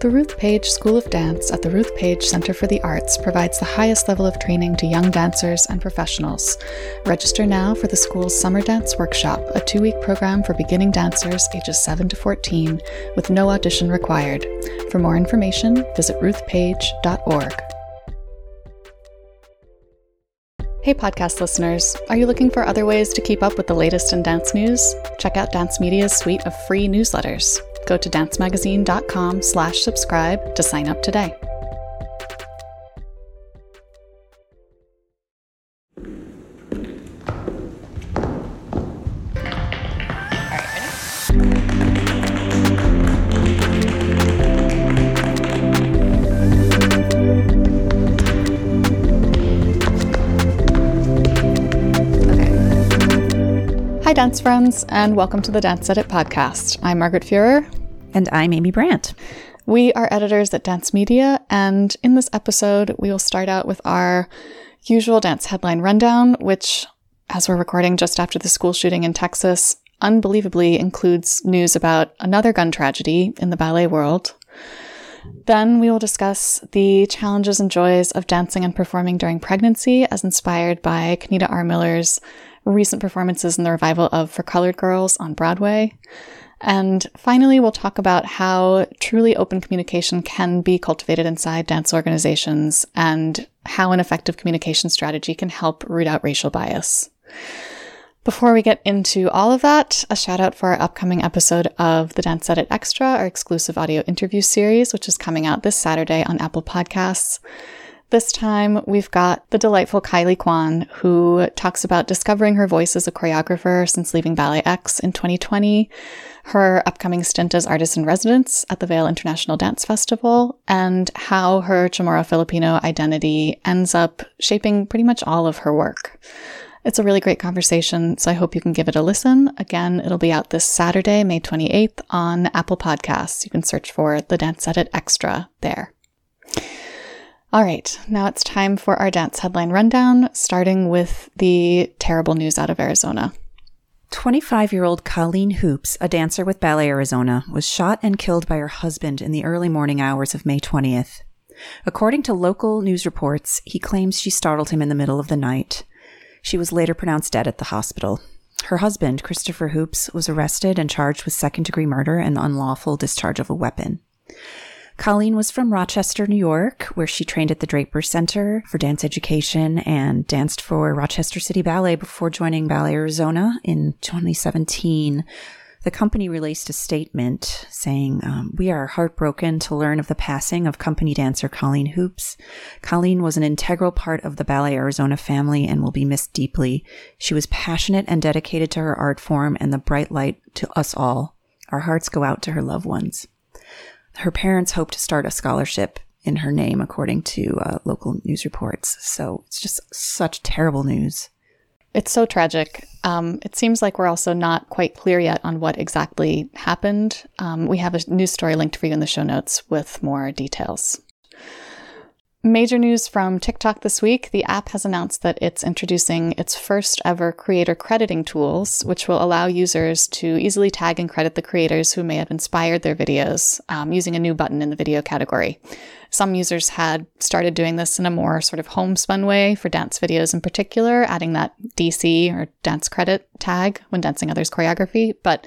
The Ruth Page School of Dance at the Ruth Page Center for the Arts provides the highest level of training to young dancers and professionals. Register now for the school's Summer Dance Workshop, a two week program for beginning dancers ages 7 to 14 with no audition required. For more information, visit ruthpage.org. Hey, podcast listeners. Are you looking for other ways to keep up with the latest in dance news? Check out Dance Media's suite of free newsletters. Go to dancemagazine.com slash subscribe to sign up today. Hi, dance friends, and welcome to the Dance Edit podcast. I'm Margaret Fuhrer. And I'm Amy Brandt. We are editors at Dance Media, and in this episode, we will start out with our usual dance headline rundown, which, as we're recording just after the school shooting in Texas, unbelievably includes news about another gun tragedy in the ballet world. Then we will discuss the challenges and joys of dancing and performing during pregnancy, as inspired by Kenita R. Miller's recent performances in the revival of For Colored Girls on Broadway. And finally, we'll talk about how truly open communication can be cultivated inside dance organizations and how an effective communication strategy can help root out racial bias. Before we get into all of that, a shout out for our upcoming episode of the Dance Edit Extra, our exclusive audio interview series, which is coming out this Saturday on Apple Podcasts. This time, we've got the delightful Caili Quan, who talks about discovering her voice as a choreographer since leaving Ballet X in 2020, her upcoming stint as artist in residence at the Vail International Dance Festival, and how her Chamorro Filipino identity ends up shaping pretty much all of her work. It's a really great conversation, so I hope you can give it a listen. Again, it'll be out this Saturday, May 28th on Apple Podcasts. You can search for the Dance Edit Extra there. All right, now it's time for our dance headline rundown, starting with the terrible news out of Arizona. 25 year old Colleen Hoopes, a dancer with Ballet Arizona, was shot and killed by her husband in the early morning hours of May 20th. According to local news reports, he claims she startled him in the middle of the night. She was later pronounced dead at the hospital. Her husband, Christopher Hoopes, was arrested and charged with second degree murder and unlawful discharge of a weapon. Colleen was from Rochester, New York, where she trained at the Draper Center for Dance Education and danced for Rochester City Ballet before joining Ballet Arizona in 2017. The company released a statement saying, um, We are heartbroken to learn of the passing of company dancer Colleen Hoopes. Colleen was an integral part of the Ballet Arizona family and will be missed deeply. She was passionate and dedicated to her art form and the bright light to us all. Our hearts go out to her loved ones. Her parents hope to start a scholarship in her name, according to uh, local news reports. So it's just such terrible news. It's so tragic. Um, it seems like we're also not quite clear yet on what exactly happened. Um, we have a news story linked for you in the show notes with more details. Major news from TikTok this week. The app has announced that it's introducing its first ever creator crediting tools, which will allow users to easily tag and credit the creators who may have inspired their videos um, using a new button in the video category. Some users had started doing this in a more sort of homespun way for dance videos in particular, adding that DC or dance credit tag when dancing others' choreography. But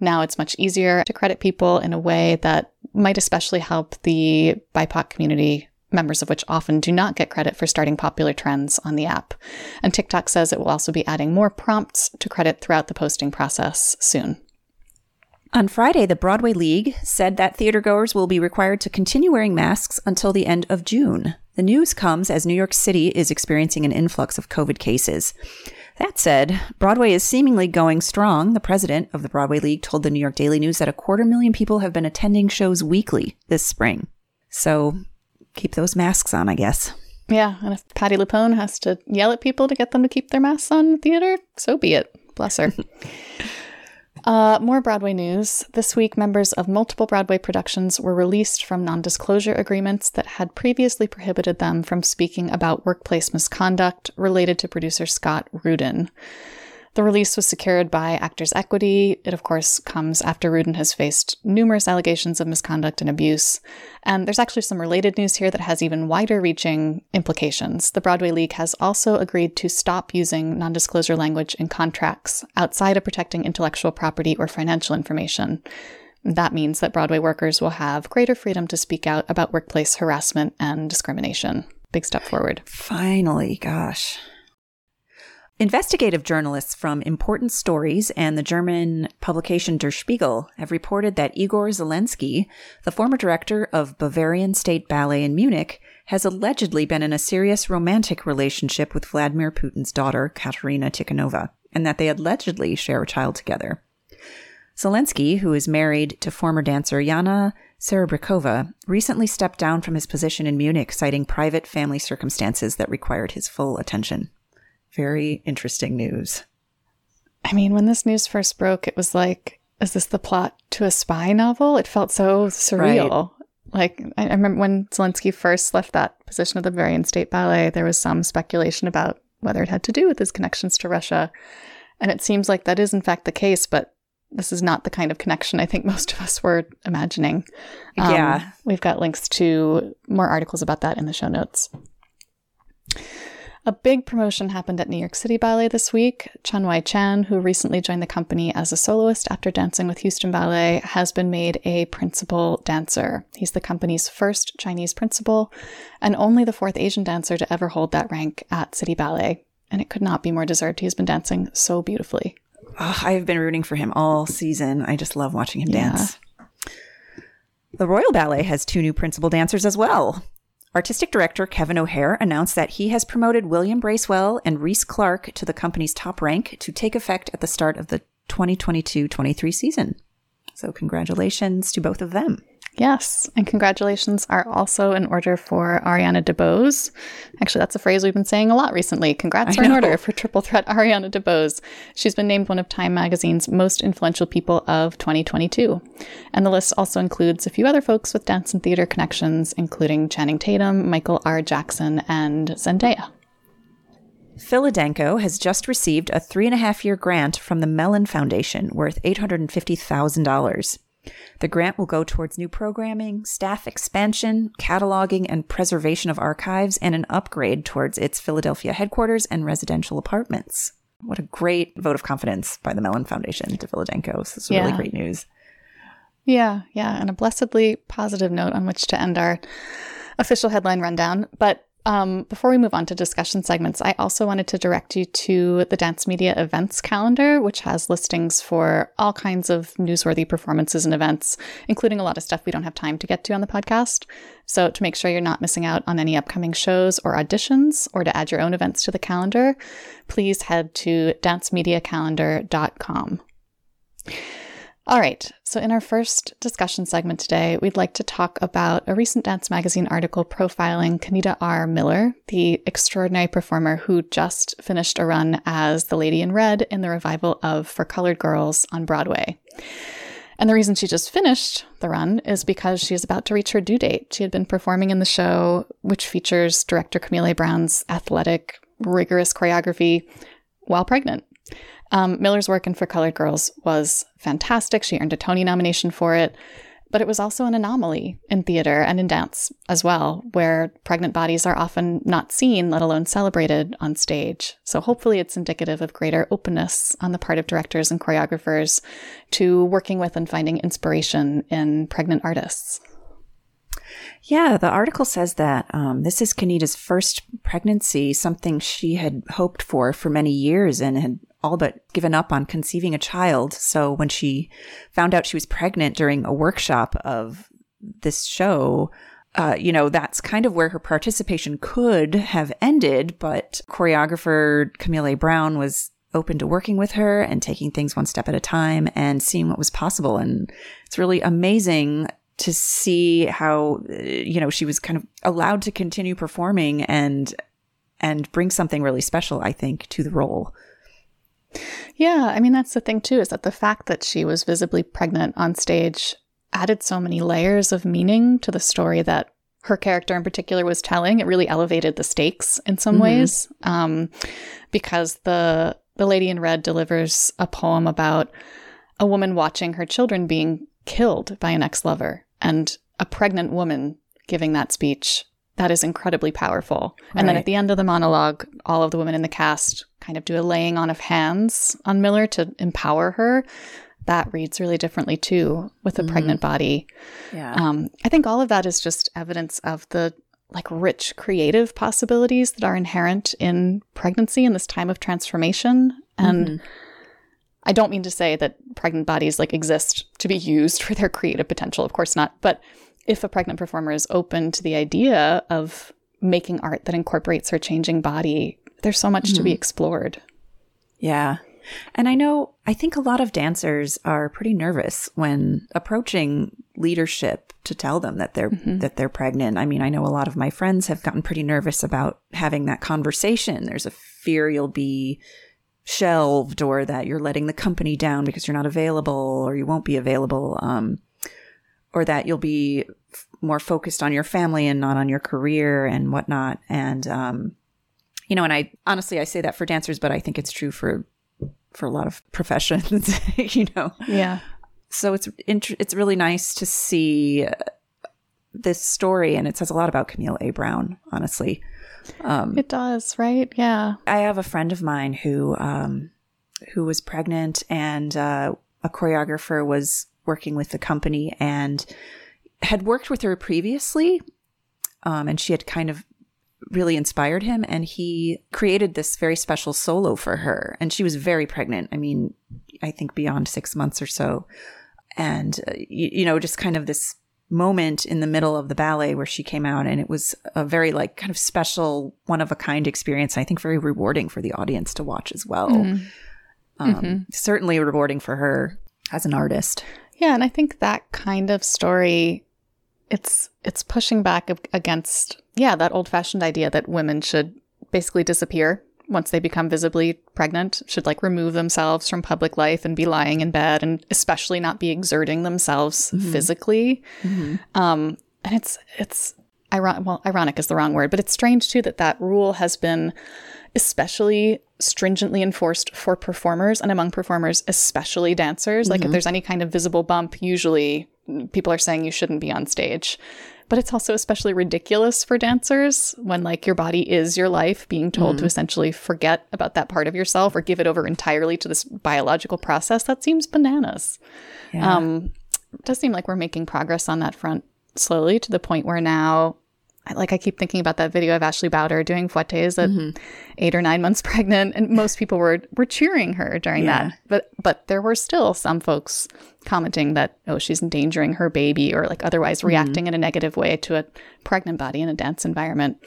now it's much easier to credit people in a way that might especially help the BIPOC community members of which often do not get credit for starting popular trends on the app. And TikTok says it will also be adding more prompts to credit throughout the posting process soon. On Friday, the Broadway League said that theatergoers will be required to continue wearing masks until the end of June. The news comes as New York City is experiencing an influx of COVID cases. That said, Broadway is seemingly going strong. The president of the Broadway League told the New York Daily News that a quarter million people have been attending shows weekly this spring. So keep those masks on, I guess. Yeah, and if Patti LuPone has to yell at people to get them to keep their masks on in the theater, so be it. Bless her. uh, more Broadway news. This week, members of multiple Broadway productions were released from non disclosure agreements that had previously prohibited them from speaking about workplace misconduct related to producer Scott Rudin. The release was secured by Actors Equity. It, of course, comes after Rudin has faced numerous allegations of misconduct and abuse. And there's actually some related news here that has even wider reaching implications. The Broadway League has also agreed to stop using non disclosure language in contracts outside of protecting intellectual property or financial information. That means that Broadway workers will have greater freedom to speak out about workplace harassment and discrimination. Big step forward. Finally, gosh. Investigative journalists from Important Stories and the German publication Der Spiegel have reported that Igor Zelensky, the former director of Bavarian State Ballet in Munich, has allegedly been in a serious romantic relationship with Vladimir Putin's daughter, Katerina Tikhonova, and that they allegedly share a child together. Zelensky, who is married to former dancer Yana Serebryakova, recently stepped down from his position in Munich, citing private family circumstances that required his full attention. Very interesting news. I mean, when this news first broke, it was like, is this the plot to a spy novel? It felt so surreal. Right. Like, I, I remember when Zelensky first left that position of the Bavarian State Ballet, there was some speculation about whether it had to do with his connections to Russia. And it seems like that is, in fact, the case, but this is not the kind of connection I think most of us were imagining. Um, yeah. We've got links to more articles about that in the show notes. A big promotion happened at New York City Ballet this week. Chun Wai Chan, who recently joined the company as a soloist after dancing with Houston Ballet, has been made a principal dancer. He's the company's first Chinese principal and only the fourth Asian dancer to ever hold that rank at City Ballet. And it could not be more deserved. He's been dancing so beautifully. Oh, I have been rooting for him all season. I just love watching him yeah. dance. The Royal Ballet has two new principal dancers as well. Artistic director Kevin O'Hare announced that he has promoted William Bracewell and Reece Clarke to the company's top rank to take effect at the start of the 2022 23 season. So, congratulations to both of them. Yes, and congratulations are also in order for Ariana DeBose. Actually, that's a phrase we've been saying a lot recently. Congrats are in order for triple threat Ariana DeBose. She's been named one of Time Magazine's most influential people of 2022. And the list also includes a few other folks with dance and theater connections, including Channing Tatum, Michael R. Jackson, and Zendaya. Philadanco has just received a three and a half year grant from the Mellon Foundation worth $850,000. The grant will go towards new programming, staff expansion, cataloging and preservation of archives, and an upgrade towards its Philadelphia headquarters and residential apartments. What a great vote of confidence by the Mellon Foundation to Philadanco. This is yeah. really great news. Yeah, yeah, and a blessedly positive note on which to end our official headline rundown. But um, before we move on to discussion segments, I also wanted to direct you to the Dance Media events calendar, which has listings for all kinds of newsworthy performances and events, including a lot of stuff we don't have time to get to on the podcast. So, to make sure you're not missing out on any upcoming shows or auditions, or to add your own events to the calendar, please head to dancemediacalendar.com. All right, so in our first discussion segment today, we'd like to talk about a recent Dance Magazine article profiling Kenita R. Miller, the extraordinary performer who just finished a run as the Lady in Red in the revival of For Colored Girls on Broadway. And the reason she just finished the run is because she is about to reach her due date. She had been performing in the show, which features director Camille Brown's athletic, rigorous choreography while pregnant. Um, Miller's work in For Colored Girls was fantastic. She earned a Tony nomination for it. But it was also an anomaly in theater and in dance as well, where pregnant bodies are often not seen, let alone celebrated on stage. So hopefully it's indicative of greater openness on the part of directors and choreographers to working with and finding inspiration in pregnant artists. Yeah, the article says that um, this is Kenita's first pregnancy, something she had hoped for for many years and had all but given up on conceiving a child. So when she found out she was pregnant during a workshop of this show, uh, you know, that's kind of where her participation could have ended. But choreographer Camille Brown was open to working with her and taking things one step at a time and seeing what was possible. And it's really amazing to see how, you know, she was kind of allowed to continue performing and and bring something really special, I think, to the role. Yeah, I mean, that's the thing too, is that the fact that she was visibly pregnant on stage added so many layers of meaning to the story that her character in particular was telling. It really elevated the stakes in some mm-hmm. ways um, because the the the lady in red delivers a poem about a woman watching her children being killed by an ex lover and a pregnant woman giving that speech. That is incredibly powerful. And then at the end of the monologue, all of the women in the cast kind of do a laying on of hands on Miller to empower her. That reads really differently too with a pregnant body. Yeah. Um, I think all of that is just evidence of the like rich creative possibilities that are inherent in pregnancy in this time of transformation. And I don't mean to say that pregnant bodies like exist to be used for their creative potential, of course not. But if a pregnant performer is open to the idea of making art that incorporates her changing body, there's so much to be explored. Yeah. And I know, I think a lot of dancers are pretty nervous when approaching leadership to tell them that they're that they're pregnant. I mean, I know a lot of my friends have gotten pretty nervous about having that conversation. There's a fear you'll be shelved or that you're letting the company down because you're not available or you won't be available um or that you'll be f- more focused on your family and not on your career and whatnot and um you know and i honestly i say that for dancers but i think it's true for for a lot of professions you know Yeah. so it's int- it's really nice to see this story and it says a lot about camille a brown honestly It does, right? Yeah. I have a friend of mine who um, who was pregnant, and uh, a choreographer was working with the company and had worked with her previously, um, and she had kind of really inspired him, and he created this very special solo for her, and she was very pregnant. I mean, I think beyond six months or so, and uh, you, you know, just kind of this moment in the middle of the ballet where she came out and it was a very like kind of special one of a kind experience i think very rewarding for the audience to watch as well. Um, certainly rewarding for her as an artist Yeah, and I think that kind of story it's it's pushing back against yeah, that old-fashioned idea that women should basically disappear once they become visibly pregnant, should like remove themselves from public life and be lying in bed and especially not be exerting themselves physically. Um and it's it's iron- well, ironic is the wrong word, but it's strange too that that rule has been especially stringently enforced for performers and among performers, especially dancers. Like if there's any kind of visible bump, usually people are saying you shouldn't be on stage. But it's also especially ridiculous for dancers when like your body is your life, being told to essentially forget about that part of yourself or give it over entirely to this biological process. That seems bananas. yeah Um, it does seem like we're making progress on that front slowly to the point where now, I- like I keep thinking about that video of Ashley Bouder doing fouettes at mm-hmm. eight or nine months pregnant, and most people were were cheering her during Yeah. that. But but there were still some folks commenting that oh she's endangering her baby or like otherwise mm-hmm. reacting in a negative way to a pregnant body in a dance environment.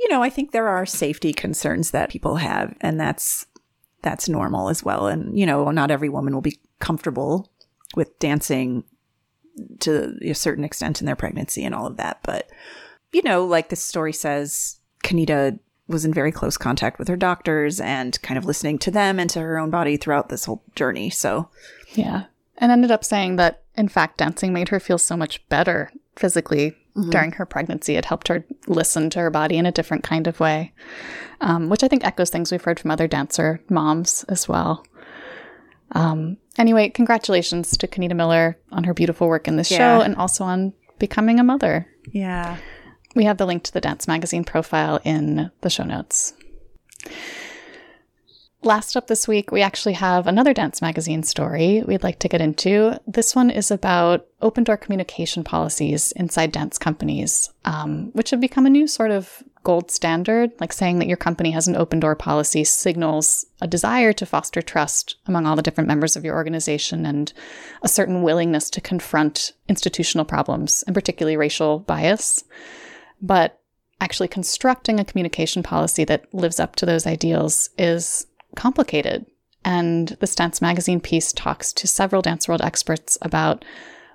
you know i think there are safety concerns that people have and that's that's normal as well and you know not every woman will be comfortable with dancing to a certain extent in their pregnancy and all of that but you know like this story says kenita was in very close contact with her doctors and kind of listening to them and to her own body throughout this whole journey so Yeah. And ended up saying that, in fact, dancing made her feel so much better physically during her pregnancy. It helped her listen to her body in a different kind of way, um, which I think echoes things we've heard from other dancer moms as well. Um, anyway, congratulations to Kenita Miller on her beautiful work in this Yeah. show and also on becoming a mother. yeah We have the link to the Dance Magazine profile in the show notes. Last up this week, we actually have another Dance Magazine story we'd like to get into. This one is about open door communication policies inside dance companies, um, which have become a new sort of gold standard. Like saying that your company has an open door policy signals a desire to foster trust among all the different members of your organization and a certain willingness to confront institutional problems, and particularly racial bias. But actually constructing a communication policy that lives up to those ideals is complicated. And this Dance Magazine piece talks to several dance world experts about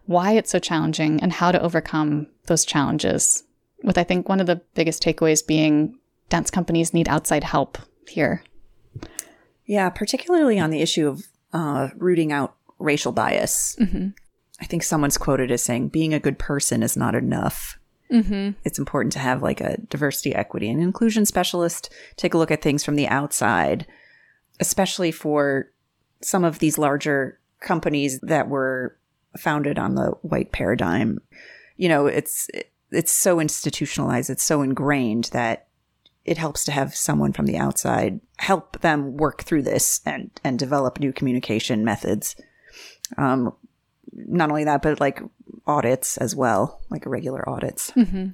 why it's so challenging and how to overcome those challenges. With I think one of the biggest takeaways being dance companies need outside help here. Yeah, particularly on the issue of uh, rooting out racial bias. I think someone's quoted as saying, being a good person is not enough. Mm-hmm. It's important to have like a diversity, equity, and inclusion specialist take a look at things from the outside especially for some of these larger companies that were founded on the white paradigm. You know, it's it's so institutionalized, it's so ingrained that it helps to have someone from the outside help them work through this and and develop new communication methods. Um, not only that, but like audits as well, like regular audits. Mm-hmm.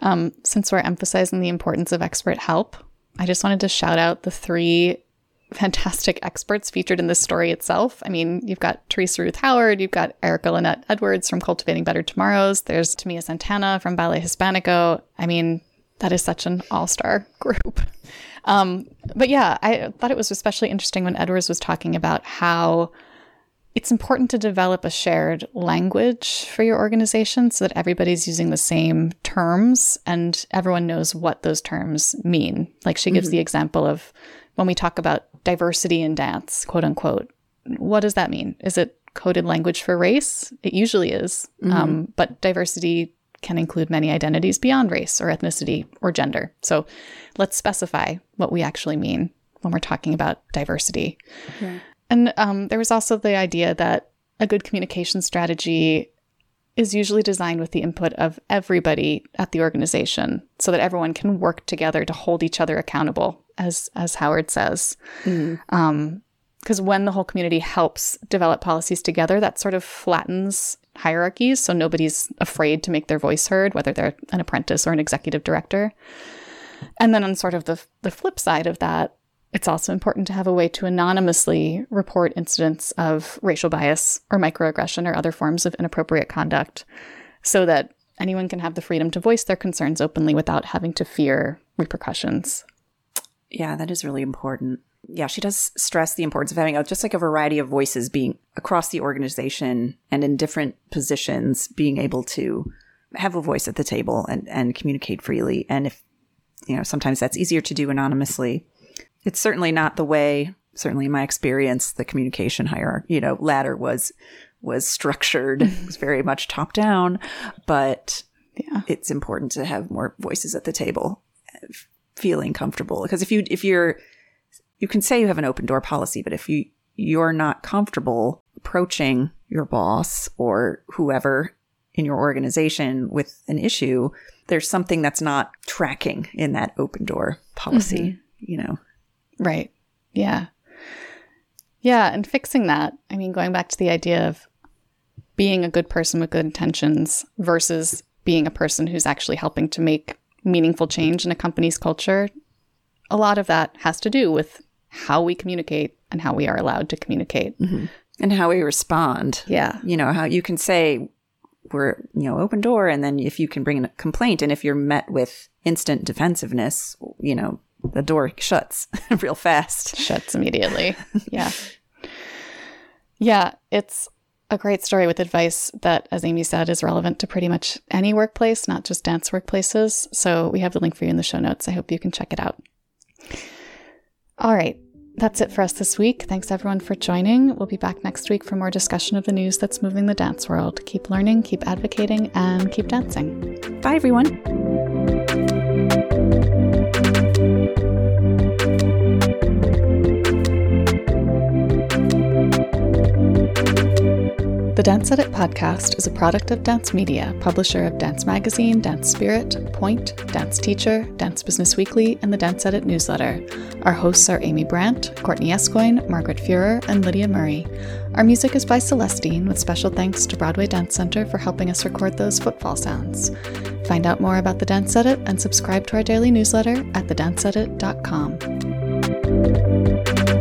Um, since we're emphasizing the importance of expert help, I just wanted to shout out the three fantastic experts featured in this story itself. I mean, you've got Theresa Ruth Howard, you've got Erica Lynette Edwards from Cultivating Better Tomorrows, there's Tamia Santana from Ballet Hispanico. I mean, that is such an all star group. Um, but yeah, I thought it was especially interesting when Edwards was talking about how it's important to develop a shared language for your organization so that everybody's using the same terms and everyone knows what those terms mean. Like she gives mm-hmm. the example of when we talk about diversity in dance, quote unquote, what does that mean? Is it coded language for race? It usually is. Mm-hmm. Um, but diversity can include many identities beyond race or ethnicity or gender. So let's specify what we actually mean when we're talking about diversity. Okay. And um, there was also the idea that a good communication strategy is usually designed with the input of everybody at the organization so that everyone can work together to hold each other accountable, as, as Howard says. Mm. Um, because when the whole community helps develop policies together, that sort of flattens hierarchies. So nobody's afraid to make their voice heard, whether they're an apprentice or an executive director. And then on sort of the, the flip side of that, it's also important to have a way to anonymously report incidents of racial bias or microaggression or other forms of inappropriate conduct so that anyone can have the freedom to voice their concerns openly without having to fear repercussions. Yeah, that is really important. Yeah, she does stress the importance of having a, just like a variety of voices being across the organization and in different positions, being able to have a voice at the table and, and communicate freely. And if, you know, sometimes that's easier to do anonymously it's certainly not the way, certainly in my experience, the communication hierarchy, you know, ladder was was structured. it was very much top down, but yeah. it's important to have more voices at the table, feeling comfortable. Because if you if you're you can say you have an open door policy, but if you you're not comfortable approaching your boss or whoever in your organization with an issue, there's something that's not tracking in that open door policy, mm-hmm. you know. Right. Yeah. Yeah. And fixing that, I mean, going back to the idea of being a good person with good intentions versus being a person who's actually helping to make meaningful change in a company's culture, a lot of that has to do with how we communicate and how we are allowed to communicate. Mm-hmm. And how we respond. Yeah. You know, how you can say, we're, you know, open door. And then if you can bring a complaint and if you're met with instant defensiveness, you know, the door shuts real fast. Shuts immediately. yeah. Yeah, it's a great story with advice that, as Amy said, is relevant to pretty much any workplace, not just dance workplaces. So we have the link for you in the show notes. I hope you can check it out. All right. That's it for us this week. Thanks everyone for joining. We'll be back next week for more discussion of the news that's moving the dance world. Keep learning, keep advocating, and keep dancing. Bye, everyone. The Dance Edit podcast is a product of Dance Media, publisher of Dance Magazine, Dance Spirit, Point, Dance Teacher, Dance Business Weekly, and the Dance Edit newsletter. Our hosts are Amy Brandt, Courtney Escoyne, Margaret Fuhrer, and Lydia Murray. Our music is by Celestine, with special thanks to Broadway Dance Center for helping us record those footfall sounds. Find out more about the Dance Edit and subscribe to our daily newsletter at thedanceedit.com.